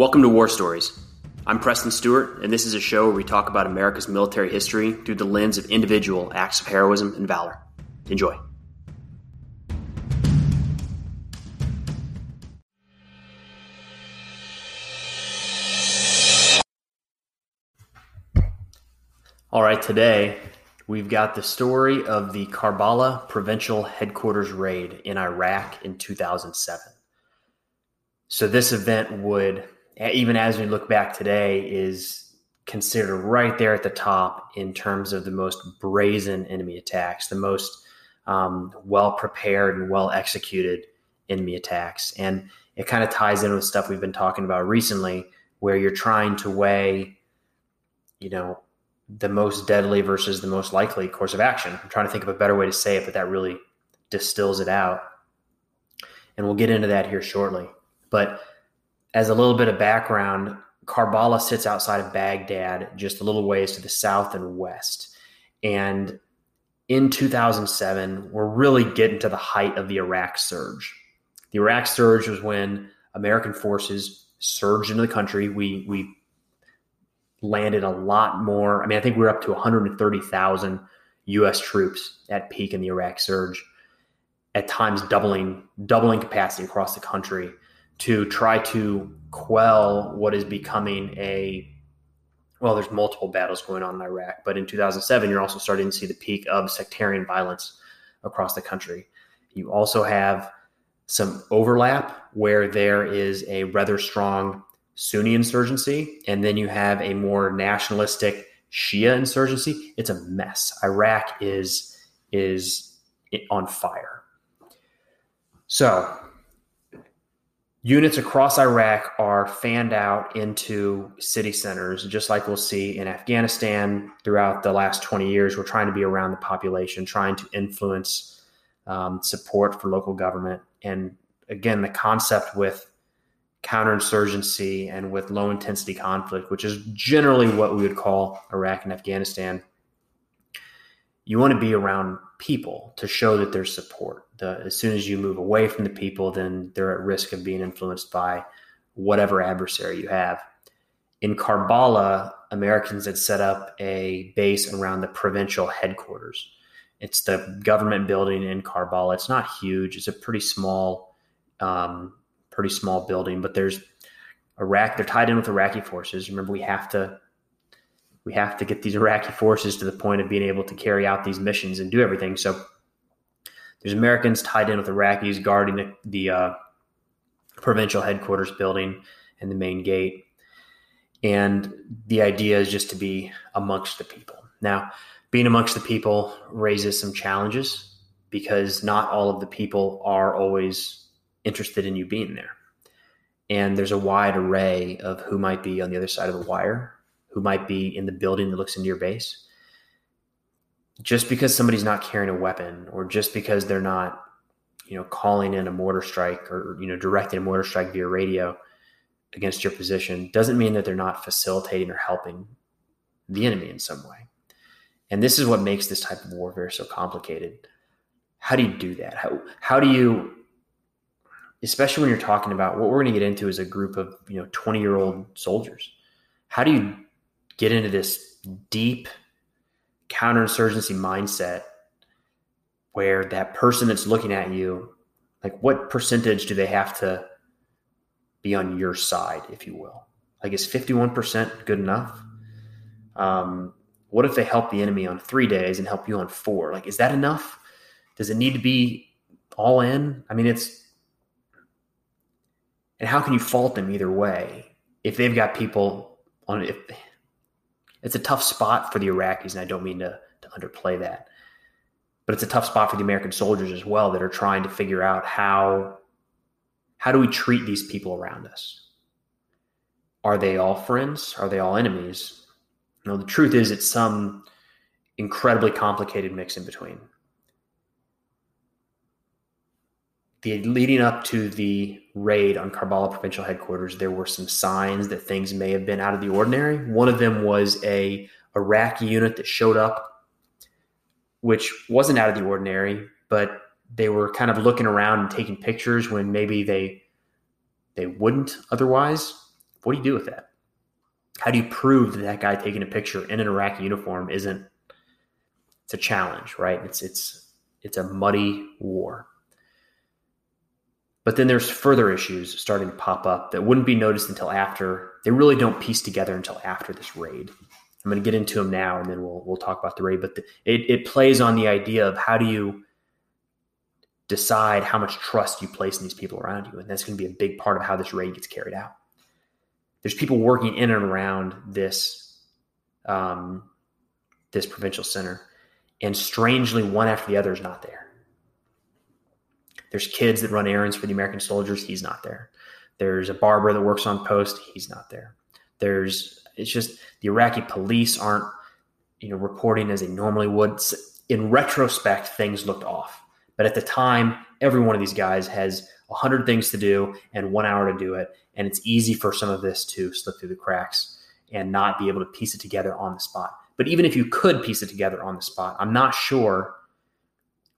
Welcome to War Stories. I'm Preston Stewart, and this is a show where we talk about America's military history through the lens of individual acts of heroism and valor. Enjoy. All right, today we've got the story of the Karbala Provincial Headquarters raid in Iraq in 2007. So, this event would even as we look back today, is considered right there at the top in terms of the most brazen enemy attacks, the most um, well prepared and well executed enemy attacks. And it kind of ties in with stuff we've been talking about recently, where you're trying to weigh, you know, the most deadly versus the most likely course of action. I'm trying to think of a better way to say it, but that really distills it out. And we'll get into that here shortly. But as a little bit of background, Karbala sits outside of Baghdad, just a little ways to the south and west. And in 2007, we're really getting to the height of the Iraq surge. The Iraq surge was when American forces surged into the country. We we landed a lot more. I mean, I think we were up to 130,000 U.S. troops at peak in the Iraq surge. At times, doubling doubling capacity across the country to try to quell what is becoming a well, there's multiple battles going on in Iraq, but in 2007, you're also starting to see the peak of sectarian violence across the country. You also have some overlap where there is a rather strong Sunni insurgency, and then you have a more nationalistic Shia insurgency. It's a mess. Iraq is is on fire. So units across Iraq are fanned out into city centers, just like we'll see in Afghanistan throughout the last 20 years. We're trying to be around the population, trying to influence um, support for local government. And again, the concept with counterinsurgency and with low intensity conflict, which is generally what we would call Iraq and Afghanistan, you want to be around people to show that there's support. The, as soon as you move away from the people, then they're at risk of being influenced by whatever adversary you have. In Karbala, Americans had set up a base around the provincial headquarters. It's the government building in Karbala. It's not huge. It's a pretty small, um, pretty small building. But there's Iraq. They're tied in with Iraqi forces. Remember, we have to we have to get these Iraqi forces to the point of being able to carry out these missions and do everything. So there's Americans tied in with Iraqis guarding the, the uh, provincial headquarters building and the main gate. And the idea is just to be amongst the people. Now, being amongst the people raises some challenges because not all of the people are always interested in you being there. And there's a wide array of who might be on the other side of the wire who might be in the building that looks into your base. Just because somebody's not carrying a weapon or just because they're not, you know, calling in a mortar strike or, you know, directing a mortar strike via radio against your position doesn't mean that they're not facilitating or helping the enemy in some way. And this is what makes this type of warfare so complicated. How do you do that? How, how do you especially when you're talking about what we're going to get into is a group of you know 20 year old soldiers how do you get into this deep counterinsurgency mindset where that person that's looking at you, like what percentage do they have to be on your side, if you will? Like, is 51% good enough? Um, what if they help the enemy on three days and help you on four? Like, is that enough? Does it need to be all in? I mean, it's, and how can you fault them either way if they've got people on, if, it's a tough spot for the Iraqis, and I don't mean to, to underplay that. But it's a tough spot for the American soldiers as well that are trying to figure out how how do we treat these people around us? Are they all friends? Are they all enemies? You know, the truth is it's some incredibly complicated mix in between. The leading up to the raid on Karbala provincial headquarters, there were some signs that things may have been out of the ordinary. One of them was a Iraqi unit that showed up, which wasn't out of the ordinary, but they were kind of looking around and taking pictures when maybe they they wouldn't otherwise. What do you do with that? How do you prove that that guy taking a picture in an Iraqi uniform isn't? It's a challenge, right? It's it's it's a muddy war. But then there's further issues starting to pop up that wouldn't be noticed until after. They really don't piece together until after this raid. I'm going to get into them now, and then we'll we'll talk about the raid. But the, it it plays on the idea of how do you decide how much trust you place in these people around you, and that's going to be a big part of how this raid gets carried out. There's people working in and around this um, this provincial center, and strangely, one after the other is not there. There's kids that run errands for the American soldiers. He's not there. There's a barber that works on post. He's not there. There's it's just the Iraqi police aren't you know reporting as they normally would. In retrospect, things looked off, but at the time, every one of these guys has a hundred things to do and one hour to do it, and it's easy for some of this to slip through the cracks and not be able to piece it together on the spot. But even if you could piece it together on the spot, I'm not sure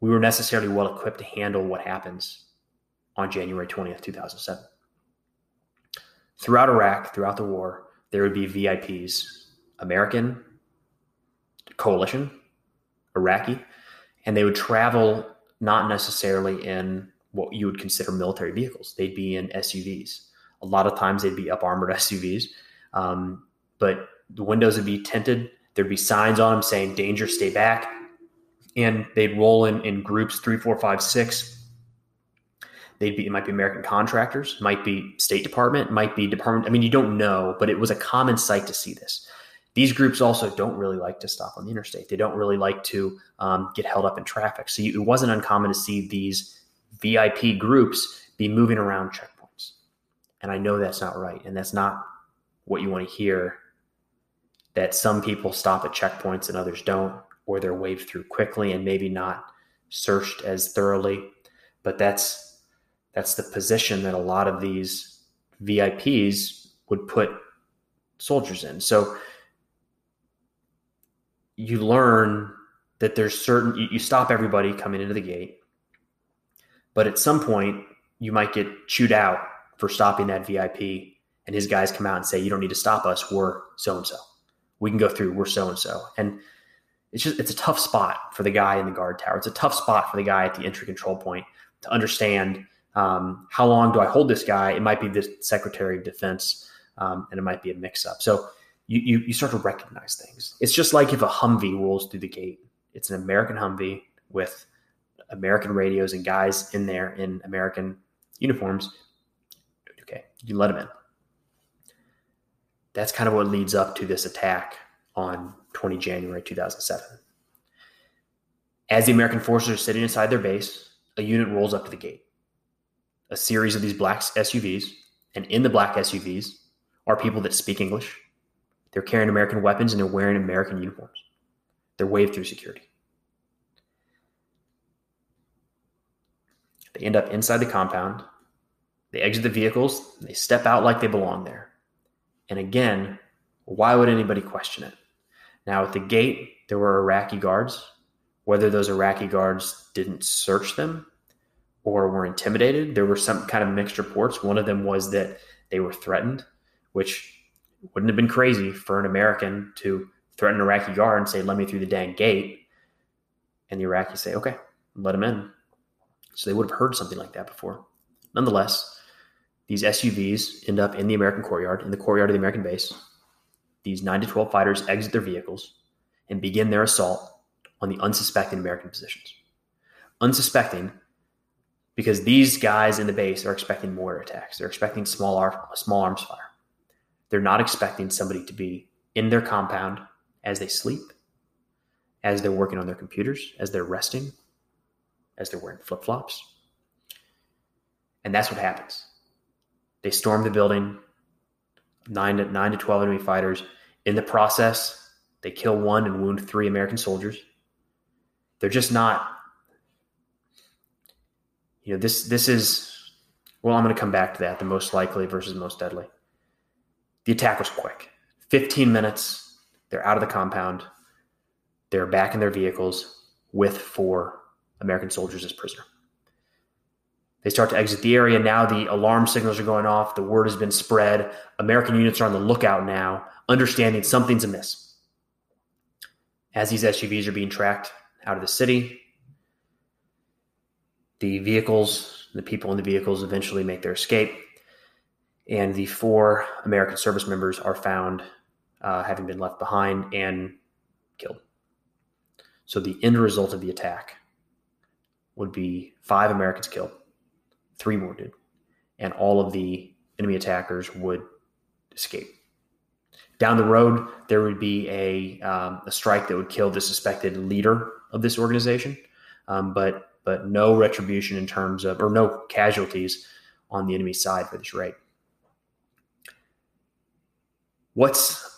we were necessarily well equipped to handle what happens on January 20th, 2007. Throughout Iraq, throughout the war, there would be VIPs, American, coalition, Iraqi, and they would travel not necessarily in what you would consider military vehicles. They'd be in SUVs. A lot of times they'd be up armored SUVs, um, but the windows would be tinted. There'd be signs on them saying "Danger, stay back." And they'd roll in in groups three, four, five, six. They'd be it might be American contractors, might be State Department, might be Department. I mean, you don't know, but it was a common sight to see this. These groups also don't really like to stop on the interstate. They don't really like to um, get held up in traffic. So you, it wasn't uncommon to see these VIP groups be moving around checkpoints. And I know that's not right, and that's not what you want to hear. That some people stop at checkpoints and others don't or they're waved through quickly and maybe not searched as thoroughly. But that's that's the position that a lot of these VIPs would put soldiers in. So you learn that there's certain you, you stop everybody coming into the gate, but at some point you might get chewed out for stopping that VIP and his guys come out and say, You don't need to stop us, we're so and so. We can go through, we're so and so. And it's just it's a tough spot for the guy in the guard tower. It's a tough spot for the guy at the entry control point to understand um, how long do I hold this guy. It might be the Secretary of Defense, um, and it might be a mix-up. So you, you you start to recognize things. It's just like if a Humvee rolls through the gate. It's an American Humvee with American radios and guys in there in American uniforms. Okay, you let them in. That's kind of what leads up to this attack on 20 January 2007. As the American forces are sitting inside their base, a unit rolls up to the gate. A series of these black SUVs, and in the black SUVs are people that speak English. They're carrying American weapons and they're wearing American uniforms. They're waved through security. They end up inside the compound. They exit the vehicles. They step out like they belong there. And again, why would anybody question it? Now, at the gate, there were Iraqi guards. Whether those Iraqi guards didn't search them or were intimidated, there were some kind of mixed reports. One of them was that they were threatened, which wouldn't have been crazy for an American to threaten an Iraqi guard and say, Let me through the dang gate. And the Iraqis say, Okay, let him in. So they would have heard something like that before. Nonetheless, these SUVs end up in the American courtyard, in the courtyard of the American base these 9 to 12 fighters exit their vehicles and begin their assault on the unsuspecting American positions. Unsuspecting because these guys in the base are expecting mortar attacks. They're expecting small, ar- small arms fire. They're not expecting somebody to be in their compound as they sleep, as they're working on their computers, as they're resting, as they're wearing flip flops. And that's what happens. They storm the building, nine to nine to twelve enemy fighters. In the process, they kill one and wound three American soldiers. They're just not. You know this. This is. Well, I'm going to come back to that. The most likely versus most deadly. The attack was quick. 15 minutes. They're out of the compound. They're back in their vehicles with four American soldiers as prisoner. They start to exit the area. Now the alarm signals are going off. The word has been spread. American units are on the lookout now, understanding something's amiss. As these SUVs are being tracked out of the city, the vehicles, the people in the vehicles eventually make their escape. And the four American service members are found uh, having been left behind and killed. So the end result of the attack would be five Americans killed, three wounded, and all of the enemy attackers would escape. Down the road, there would be a, um, a strike that would kill the suspected leader of this organization, um, but but no retribution in terms of or no casualties on the enemy side for this raid. What's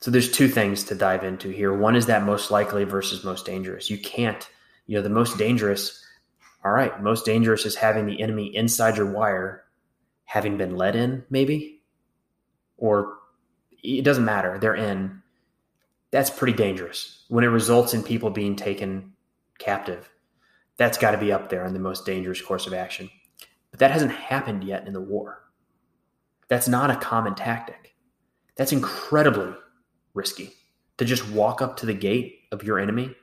so there's two things to dive into here. One is that most likely versus most dangerous. You can't, you know, the most dangerous, all right, most dangerous is having the enemy inside your wire, having been let in, maybe, or it doesn't matter. They're in. That's pretty dangerous when it results in people being taken captive. That's got to be up there in the most dangerous course of action. But that hasn't happened yet in the war. That's not a common tactic. That's incredibly risky to just walk up to the gate of your enemy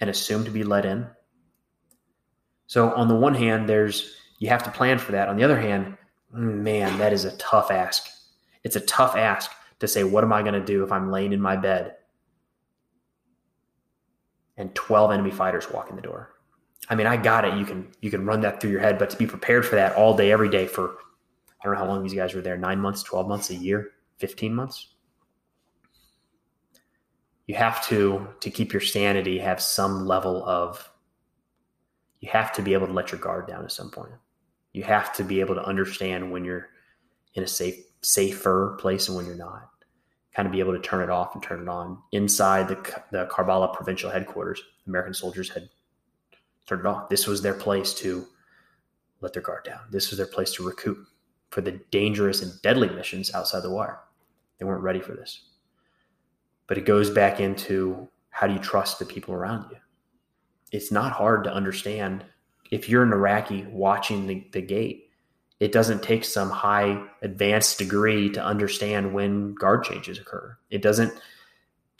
and assume to be let in. So, on the one hand, there's you have to plan for that. On the other hand, man, that is a tough ask. It's a tough ask to say, what am I going to do if I'm laying in my bed and 12 enemy fighters walk in the door? I mean, I got it. You can you can run that through your head, but to be prepared for that all day, every day for I don't know how long these guys were there, nine months, 12 months, a year, 15 months. You have to, to keep your sanity, have some level of, you have to be able to let your guard down at some point. You have to be able to understand when you're in a safe safer place and when you're not. Kind of be able to turn it off and turn it on. Inside the the Karbala provincial headquarters, American soldiers had turned it off. This was their place to let their guard down. This was their place to recoup for the dangerous and deadly missions outside the wire. They weren't ready for this. But it goes back into how do you trust the people around you? It's not hard to understand if you're an Iraqi watching the, the gate it doesn't take some high advanced degree to understand when guard changes occur. It doesn't,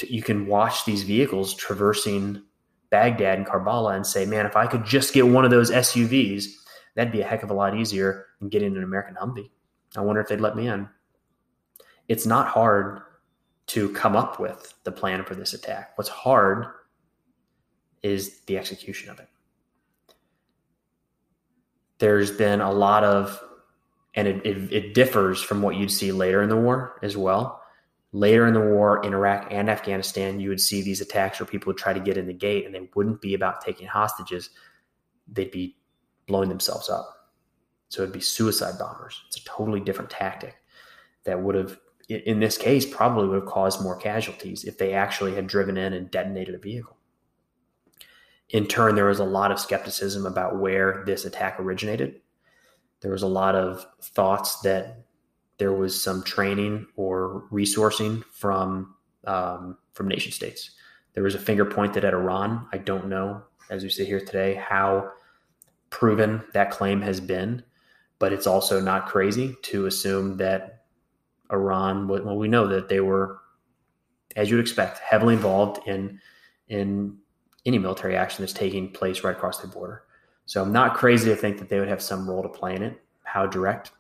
you can watch these vehicles traversing Baghdad and Karbala and say, man, if I could just get one of those SUVs, that'd be a heck of a lot easier than getting an American Humvee. I wonder if they'd let me in. It's not hard to come up with the plan for this attack. What's hard is the execution of it. There's been a lot of and it, it, it, differs from what you'd see later in the war as well. Later in the war in Iraq and Afghanistan, you would see these attacks where people would try to get in the gate and they wouldn't be about taking hostages. They'd be blowing themselves up. So it'd be suicide bombers. It's a totally different tactic that would have, in this case, probably would have caused more casualties if they actually had driven in and detonated a vehicle. In turn, there was a lot of skepticism about where this attack originated there was a lot of thoughts that there was some training or resourcing from um, from nation states. There was a finger pointed at Iran. I don't know, as we sit here today, how proven that claim has been, but it's also not crazy to assume that Iran. Well, we know that they were, as you'd expect, heavily involved in in any military action that's taking place right across the border. So I'm not crazy to think that they would have some role to play in it. How direct?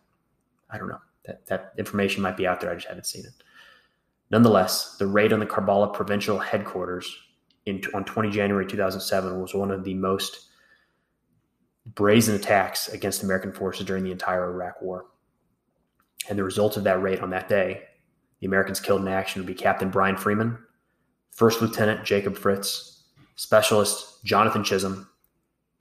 I don't know. That that information might be out there. I just haven't seen it. Nonetheless, the raid on the Karbala provincial headquarters in, on 20 January 2007 was one of the most brazen attacks against American forces during the entire Iraq War. And the result of that raid on that day, the Americans killed in action would be Captain Brian Freeman, First Lieutenant Jacob Fritz, Specialist Johnathan Chism,